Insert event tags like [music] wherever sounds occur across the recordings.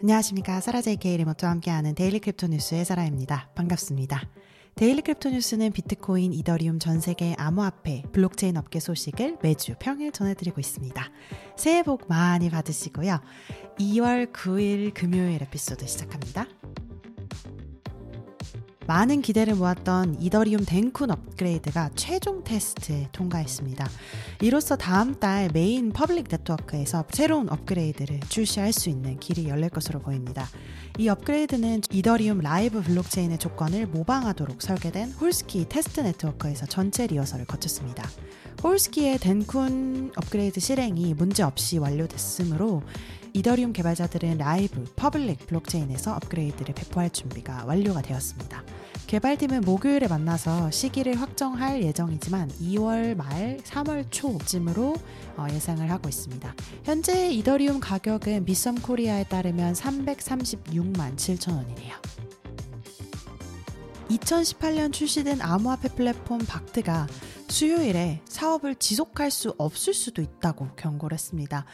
안녕하십니까. 사라제이 K 리모트와 함께하는 daily crypto 뉴스의 사라입니다. 반갑습니다. daily crypto 뉴스는 비트코인, 이더리움 전 세계 암호화폐, 블록체인 업계 소식을 매주 평일 전해드리고 있습니다. 새해 복 많이 받으시고요. 2월 9일 금요일 에피소드 시작합니다. 많은 기대를 모았던 이더리움 덴쿤 업그레이드가 최종 테스트에 통과했습니다. 이로써 다음 달 메인 public 네트워크에서 새로운 업그레이드를 출시할 수 있는 길이 열릴 것으로 보입니다. 이 업그레이드는 이더리움 라이브 블록체인의 조건을 모방하도록 설계된 홀스키 테스트 네트워크에서 전체 리허설을 거쳤습니다. 홀스키의 덴쿤 업그레이드 실행이 문제없이 완료됐으므로 이더리움 개발자들은 라이브, public 블록체인에서 업그레이드를 배포할 준비가 완료가 되었습니다. 개발팀은 목요일에 만나서 시기를 확정할 예정이지만 2월 말 3월 초쯤으로 어, 예상을 하고 있습니다. 현재 이더리움 가격은 비썸 코리아에 따르면 336만 7천 원이네요. 2018년 출시된 암호화폐 플랫폼 박트가 수요일에 사업을 지속할 수 없을 수도 있다고 경고를 했습니다.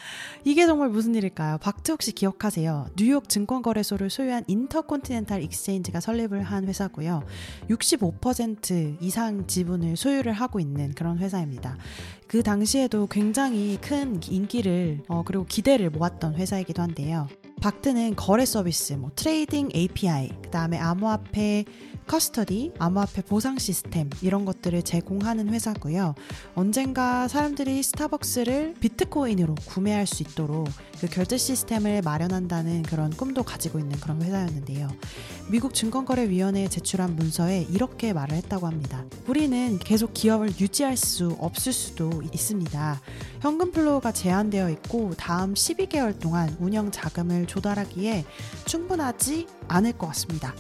이게 정말 무슨 일일까요? 박트 혹시 기억하세요? 뉴욕 증권거래소를 소유한 인터콘티넨탈 익스체인지가 설립을 한 회사고요. 65% 이상 지분을 소유를 하고 있는 그런 회사입니다. 그 당시에도 굉장히 큰 인기를 어, 그리고 기대를 모았던 회사이기도 한데요. 박트는 거래 서비스, 뭐 trading API, 그 다음에 암호화폐 custody, 암호화폐 보상 시스템 이런 것들을 제공하는 회사고요. 언젠가 사람들이 스타벅스를 비트코인으로 구매할 수 있도록 그 결제 시스템을 마련한다는 그런 꿈도 가지고 있는 그런 회사였는데요. 미국 증권거래위원회에 제출한 문서에 이렇게 말을 했다고 합니다. 우리는 계속 기업을 유지할 수 없을 수도 있습니다. 현금 flow가 제한되어 있고 다음 12개월 동안 운영 자금을 조달하기에 충분하지 않을 것 같습니다.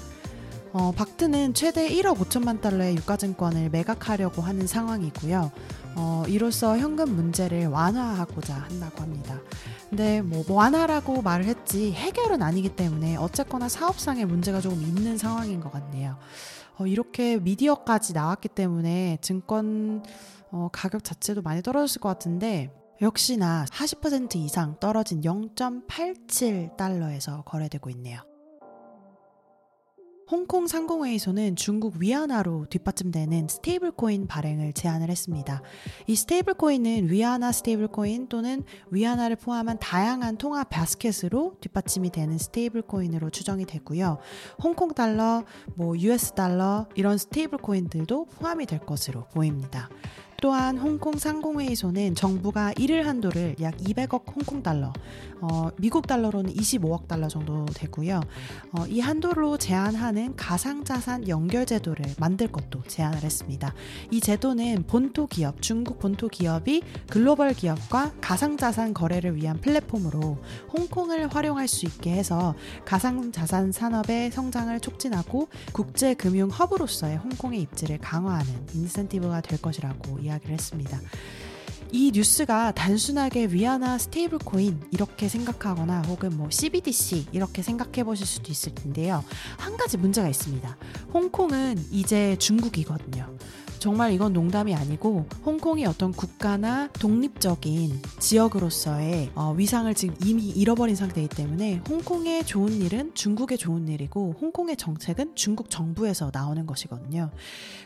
어, 박트는 최대 1억 5천만 달러의 유가증권을 매각하려고 하는 상황이고요. 어, 이로써 현금 문제를 완화하고자 한다고 합니다. 근데 뭐, 뭐 완화라고 말을 했지 해결은 아니기 때문에 어쨌거나 사업상의 문제가 조금 있는 상황인 것 같네요. 어, 이렇게 미디어까지 나왔기 때문에 증권 어, 가격 자체도 많이 떨어졌을 것 같은데 역시나 40% 이상 떨어진 0.87달러에서 거래되고 있네요. 홍콩 상공회의소는 중국 위안화로 뒷받침되는 stable coin 발행을 제안을 했습니다. 이 stable coin은 위안화 stable coin 또는 위안화를 포함한 다양한 통화 바스켓으로 뒷받침이 되는 stable coin으로 추정이 되고요. 홍콩 달러, 뭐 US 달러 이런 stable coin들도 포함이 될 것으로 보입니다. 또한 홍콩 상공회의소는 정부가 일일 한도를 약 200억 홍콩 달러, 어, 미국 달러로는 25억 달러 정도 되고요. 어, 이 한도로 제한하는 가상자산 연결 제도를 만들 것도 제안을 했습니다. 이 제도는 본토 기업, 중국 본토 기업이 글로벌 기업과 가상자산 거래를 위한 플랫폼으로 홍콩을 활용할 수 있게 해서 가상자산 산업의 성장을 촉진하고 국제금융 허브로서의 홍콩의 입지를 강화하는 인센티브가 될 것이라고 이야기 이야기를 했습니다. 이 뉴스가 단순하게 위안화 stable coin 이렇게 생각하거나 혹은 뭐 CBDC 이렇게 생각해 보실 수도 있을 텐데요. 한 가지 문제가 있습니다. 홍콩은 이제 중국이거든요. 정말 이건 농담이 아니고 홍콩이 어떤 국가나 독립적인 지역으로서의 어, 위상을 지금 이미 잃어버린 상태이기 때문에 홍콩의 좋은 일은 중국의 좋은 일이고 홍콩의 정책은 중국 정부에서 나오는 것이거든요.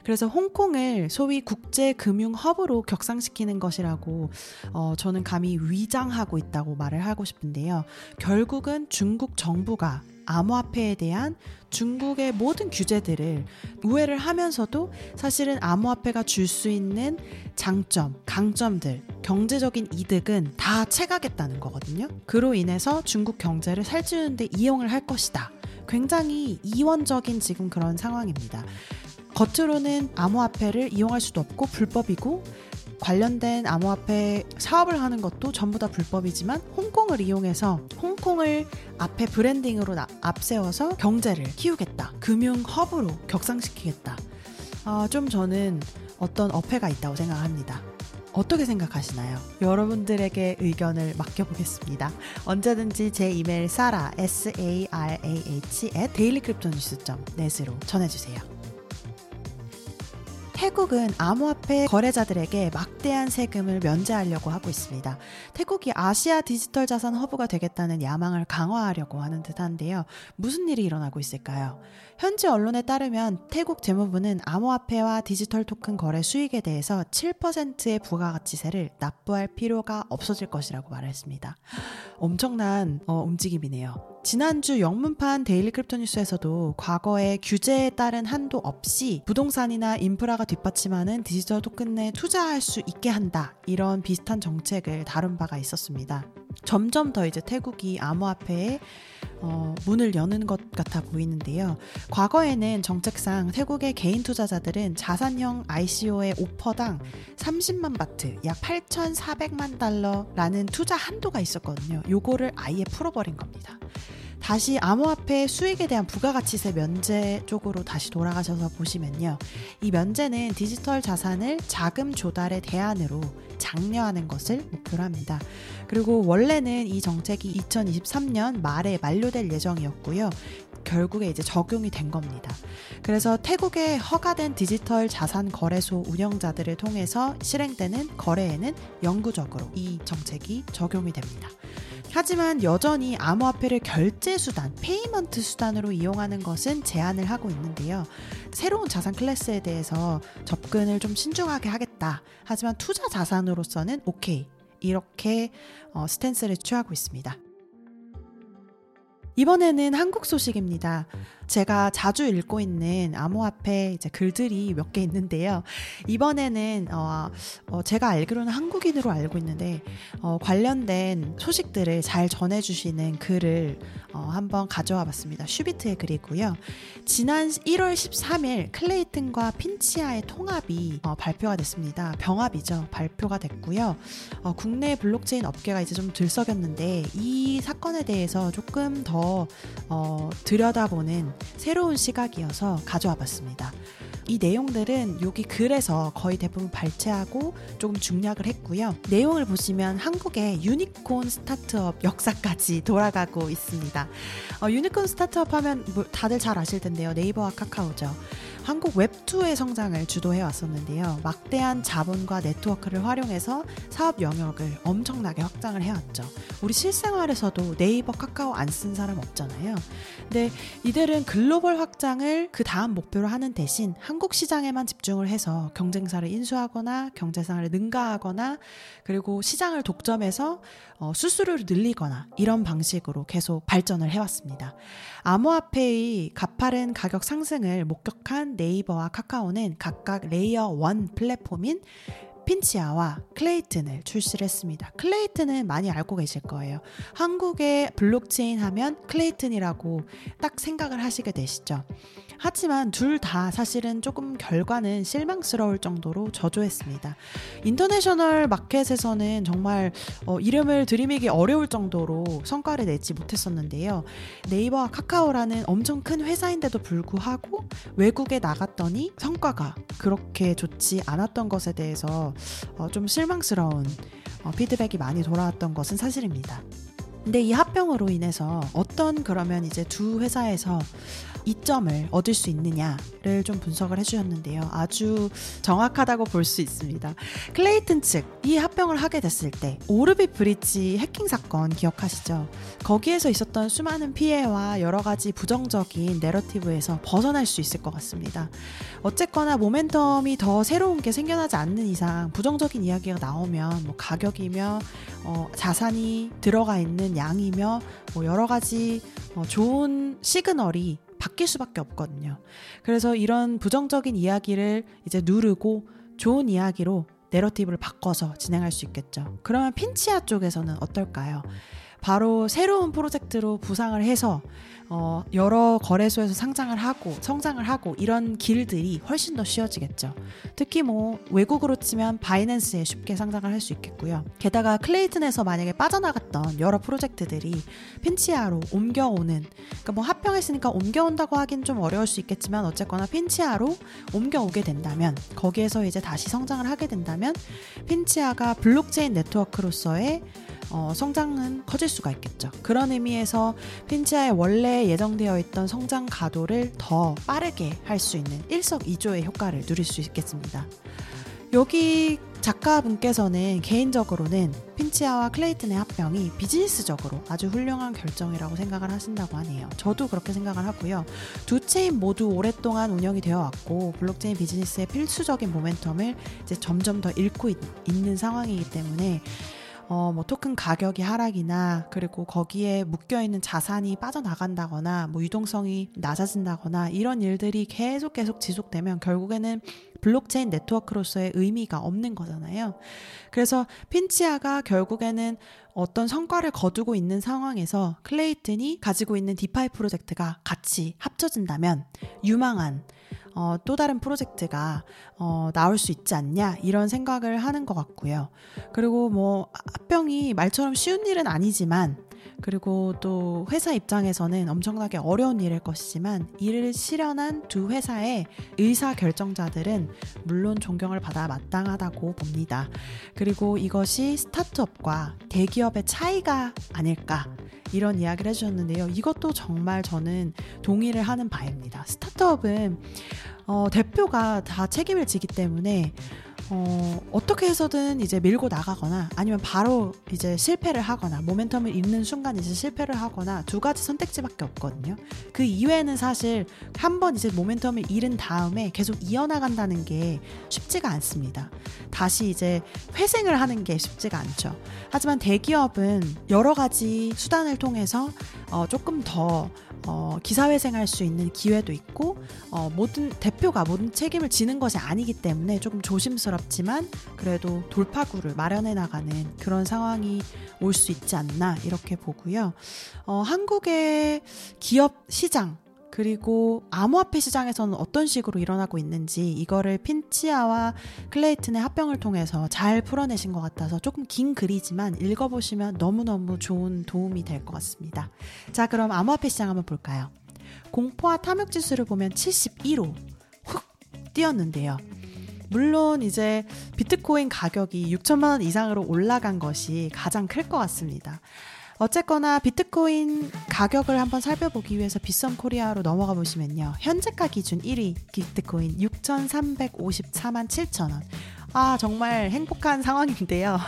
그래서 홍콩을 소위 국제 금융 허브로 격상시키는 것이라고 어, 저는 감히 위장하고 있다고 말을 하고 싶은데요. 결국은 중국 정부가 암호화폐에 대한 중국의 모든 규제들을 우회를 하면서도 사실은 암호화폐가 줄 수 있는 장점, 강점들, 경제적인 이득은 다 채가겠다는 거거든요. 그로 인해서 중국 경제를 살찌우는데 이용을 할 것이다. 굉장히 이원적인 지금 그런 상황입니다. 겉으로는 암호화폐를 이용할 수도 없고 불법이고 관련된 암호화폐 사업을 하는 것도 전부 다 불법이지만 홍콩을 이용해서 홍콩을 앞에 브랜딩으로 앞세워서 경제를 키우겠다. 금융 허브로 격상시키겠다. 어, 좀 저는 어떤 어폐가 있다고 생각합니다. 어떻게 생각하시나요? 여러분들에게 의견을 맡겨보겠습니다. 언제든지 제 이메일 sara s a r a h at dailycryptonews.net으로 전해주세요. 태국은 암호화폐 거래자들에게 막대한 세금을 면제하려고 하고 있습니다. 태국이 아시아 디지털 자산 허브가 되겠다는 야망을 강화하려고 하는 듯한데요. 무슨 일이 일어나고 있을까요? 현지 언론에 따르면 태국 재무부는 암호화폐와 디지털 토큰 거래 수익에 대해서 7%의 부가가치세를 납부할 필요가 없어질 것이라고 말했습니다. 엄청난 어, 움직임이네요. 지난주 영문판 daily crypto 뉴스에서도 과거에 규제에 따른 한도 없이 부동산이나 인프라가 뒷받침하는 디지털 토큰에 투자할 수 있게 한다. 이런 비슷한 정책을 다룬 바가 있었습니다. 점점 더 이제 태국이 암호화폐에 어, 문을 여는 것 같아 보이는데요. 과거에는 정책상 태국의 개인 투자자들은 자산형 ICO의 offer당 30만 바트, 약 8,400만 달러라는 투자 한도가 있었거든요. 요거를 아예 풀어버린 겁니다. 다시 암호화폐 수익에 대한 부가가치세 면제 쪽으로 다시 돌아가셔서 보시면요. 이 면제는 디지털 자산을 자금 조달의 대안으로 장려하는 것을 목표로 합니다. 그리고 원래는 이 정책이 2023년 말에 만료될 예정이었고요. 결국에 이제 적용이 된 겁니다. 그래서 태국에 허가된 디지털 자산 거래소 운영자들을 통해서 실행되는 거래에는 영구적으로 이 정책이 적용이 됩니다. 하지만 여전히 암호화폐를 결제 수단, payment 수단으로 이용하는 것은 제한을 하고 있는데요. 새로운 자산 클래스에 대해서 접근을 좀 신중하게 하겠다. 하지만 투자 자산으로서는 오케이. 이렇게 어, 스탠스를 취하고 있습니다. 이번에는 한국 소식입니다. 제가 자주 읽고 있는 암호화폐 이제 글들이 몇 개 있는데요. 이번에는 어, 어, 제가 알기로는 한국인으로 알고 있는데 어, 관련된 소식들을 잘 전해주시는 글을 어, 한번 가져와 봤습니다. 슈비트의 글이고요. 지난 1월 13일 클레이튼과 핀치아의 통합이 어, 발표가 됐습니다. 병합이죠. 발표가 됐고요. 어, 국내 블록체인 업계가 이제 좀 들썩였는데 이 사건에 대해서 조금 더 어, 들여다보는 새로운 시각이어서 가져와 봤습니다. 이 내용들은 여기 글에서 거의 대부분 발췌하고 조금 중략을 했고요. 내용을 보시면 한국의 유니콘 스타트업 역사까지 돌아가고 있습니다. 어, 유니콘 스타트업 하면 뭐 다들 잘 아실 텐데요. 네이버와 카카오죠. 한국 web2의 성장을 주도해 왔었는데요. 막대한 자본과 네트워크를 활용해서 사업 영역을 엄청나게 확장을 해왔죠. 우리 실생활에서도 네이버, 카카오 안 쓴 사람 없잖아요. 근데 이들은 글로벌 확장을 그 다음 목표로 하는 대신 한국 시장에만 집중을 해서 경쟁사를 인수하거나 경쟁사를 능가하거나 그리고 시장을 독점해서 어, 수수료를 늘리거나 이런 방식으로 계속 발전을 해왔습니다. 암호화폐의 가파른 가격 상승을 목격한 네이버와 카카오는 각각 layer 1 플랫폼인 핀치아와 클레이튼을 출시를 했습니다. 클레이튼은 많이 알고 계실 거예요. 한국의 블록체인 하면 클레이튼이라고 딱 생각을 하시게 되시죠. 하지만 둘 다 사실은 조금 결과는 실망스러울 정도로 저조했습니다. international market에서는 정말 어, 이름을 들이밀기 어려울 정도로 성과를 내지 못했었는데요. 네이버와 카카오라는 엄청 큰 회사인데도 불구하고 외국에 나갔더니 성과가 그렇게 좋지 않았던 것에 대해서 어, 좀 실망스러운 어, 피드백이 많이 돌아왔던 것은 사실입니다. 근데 이 합병으로 인해서 어떤 그러면 이제 두 회사에서 이점을 얻을 수 있느냐를 좀 분석을 해주셨는데요. 아주 정확하다고 볼 수 있습니다. 클레이튼 측, 이 합병을 하게 됐을 때, 오르비 브릿지 해킹 사건 기억하시죠? 거기에서 있었던 수많은 피해와 여러 가지 부정적인 내러티브에서 벗어날 수 있을 것 같습니다. 어쨌거나 모멘텀이 더 새로운 게 생겨나지 않는 이상 부정적인 이야기가 나오면 뭐 가격이며 어, 자산이 들어가 있는 양이며 뭐 여러 가지 어, 좋은 시그널이 바뀔 수밖에 없거든요. 그래서 이런 부정적인 이야기를 이제 누르고 좋은 이야기로 내러티브를 바꿔서 진행할 수 있겠죠. 그러면 핀치아 쪽에서는 어떨까요? 바로 새로운 프로젝트로 부상을 해서 어, 여러 거래소에서 상장을 하고 성장을 하고 이런 길들이 훨씬 더 쉬워지겠죠. 특히 뭐 외국으로 치면 바이낸스에 쉽게 상장을 할 수 있겠고요. 게다가 클레이튼에서 만약에 빠져나갔던 여러 프로젝트들이 핀치아로 옮겨오는 그러니까 뭐 합병했으니까 옮겨온다고 하긴 좀 어려울 수 있겠지만 어쨌거나 핀치아로 옮겨오게 된다면 거기에서 이제 다시 성장을 하게 된다면 핀치아가 블록체인 네트워크로서의 어, 성장은 커질 수가 있겠죠. 그런 의미에서 핀치아의 원래 예정되어 있던 성장 가도를 더 빠르게 할 수 있는 일석이조의 효과를 누릴 수 있겠습니다. 여기 작가분께서는 개인적으로는 핀치아와 클레이튼의 합병이 비즈니스적으로 아주 훌륭한 결정이라고 생각을 하신다고 하네요. 저도 그렇게 생각을 하고요. 두 체인 모두 오랫동안 운영이 되어 왔고 블록체인 비즈니스의 필수적인 모멘텀을 이제 점점 더 잃고 있, 는 상황이기 때문에 어, 뭐 토큰 가격이 하락이나 그리고 거기에 묶여 있는 자산이 빠져나간다거나 뭐 유동성이 낮아진다거나 이런 일들이 계속 계속 지속되면 결국에는 블록체인 네트워크로서의 의미가 없는 거잖아요. 그래서 핀치아가 결국에는 어떤 성과를 거두고 있는 상황에서 클레이튼이 가지고 있는 DeFi 프로젝트가 같이 합쳐진다면 유망한 어, 또 다른 프로젝트가 어, 나올 수 있지 않냐 이런 생각을 하는 것 같고요. 그리고 뭐 합병이 말처럼 쉬운 일은 아니지만 그리고 또 회사 입장에서는 엄청나게 어려운 일일 것이지만 이를 실현한 두 회사의 의사 결정자들은 물론 존경을 받아 마땅하다고 봅니다. 그리고 이것이 스타트업과 대기업의 차이가 아닐까 이런 이야기를 해주셨는데요. 이것도 정말 저는 동의를 하는 바입니다. 스타트업은 어, 대표가 다 책임을 지기 때문에 어, 어떻게 해서든 이제 밀고 나가거나 아니면 바로 이제 실패를 하거나 모멘텀을 잃는 순간 이제 실패를 하거나 두 가지 선택지밖에 없거든요. 그 이외에는 사실 한 번 이제 모멘텀을 잃은 다음에 계속 이어나간다는 게 쉽지가 않습니다. 다시 이제 회생을 하는 게 쉽지가 않죠. 하지만 대기업은 여러 가지 수단을 통해서 어, 조금 더 어, 기사회생할 수 있는 기회도 있고 어, 모든 대표가 모든 책임을 지는 것이 아니기 때문에 조금 조심스럽지만 그래도 돌파구를 마련해 나가는 그런 상황이 올 수 있지 않나 이렇게 보고요. 어, 한국의 기업 시장 그리고 암호화폐 시장에서는 어떤 식으로 일어나고 있는지 이거를 핀치아와 클레이튼의 합병을 통해서 잘 풀어내신 것 같아서 조금 긴 글이지만 읽어보시면 너무너무 좋은 도움이 될 것 같습니다. 자, 그럼 암호화폐 시장 한번 볼까요? 공포와 탐욕 지수를 보면 71로 훅 뛰었는데요. 물론 이제 비트코인 가격이 6천만 원 이상으로 올라간 것이 가장 클 것 같습니다. 어쨌거나 비트코인 가격을 한번 살펴보기 위해서 비썸 코리아로 넘어가 보시면요. 현재가 기준 1위 비트코인 6,354만 7천 원. 아, 정말 행복한 상황인데요.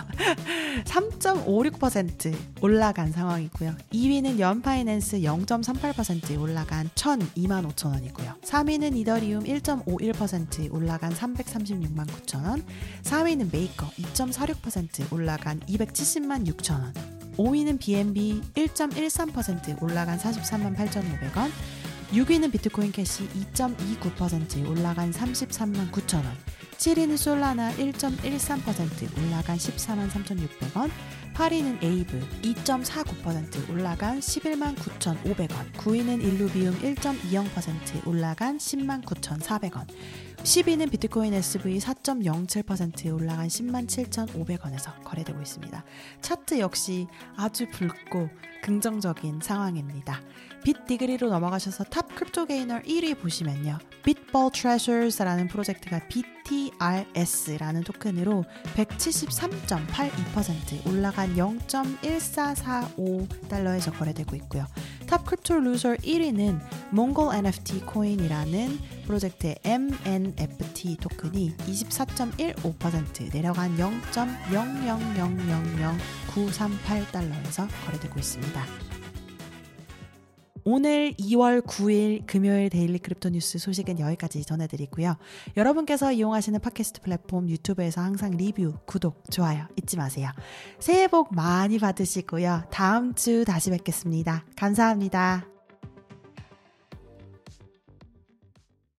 [laughs] 3.56% 올라간 상황이고요. 2위는 Yearn Finance 0.38% 올라간 1,002만 5천 원이고요. 3위는 이더리움 1.51% 올라간 336만 9천 원. 4위는 메이커 2.46% 올라간 270만 6천 원. 5위는 BNB 1.13% 올라간 43만 8,500원. 6위는 비트코인 캐시 2.29% 올라간 33만 9천원. 7위는 솔라나 1.13% 올라간 14만 3,600원. 8위는 에이브 2.49% 올라간 11만 9,500원. 9위는 일루비움 1.20% 올라간 10만 9,400원. 10위는 비트코인 SV 4.07% 올라간 10만 7,500원에서 거래되고 있습니다. 차트 역시 아주 붉고 긍정적인 상황입니다. BitDegree로 넘어가셔서 top crypto gainer 1위 보시면요. Bitball Treasures라는 프로젝트가 BTRS라는 토큰으로 173.82% 올라간 0.1445달러에서 거래되고 있고요. top crypto loser 1위는 몽골 NFT 코인이라는 프로젝트의 MNFT 토큰이 24.15% 내려간 0.000000938달러에서 거래되고 있습니다. 오늘 2월 9일 금요일 daily crypto 뉴스 소식은 여기까지 전해드리고요. 여러분께서 이용하시는 팟캐스트 플랫폼 유튜브에서 항상 리뷰, 구독, 좋아요 잊지 마세요. 새해 복 많이 받으시고요. 다음 주 다시 뵙겠습니다. 감사합니다.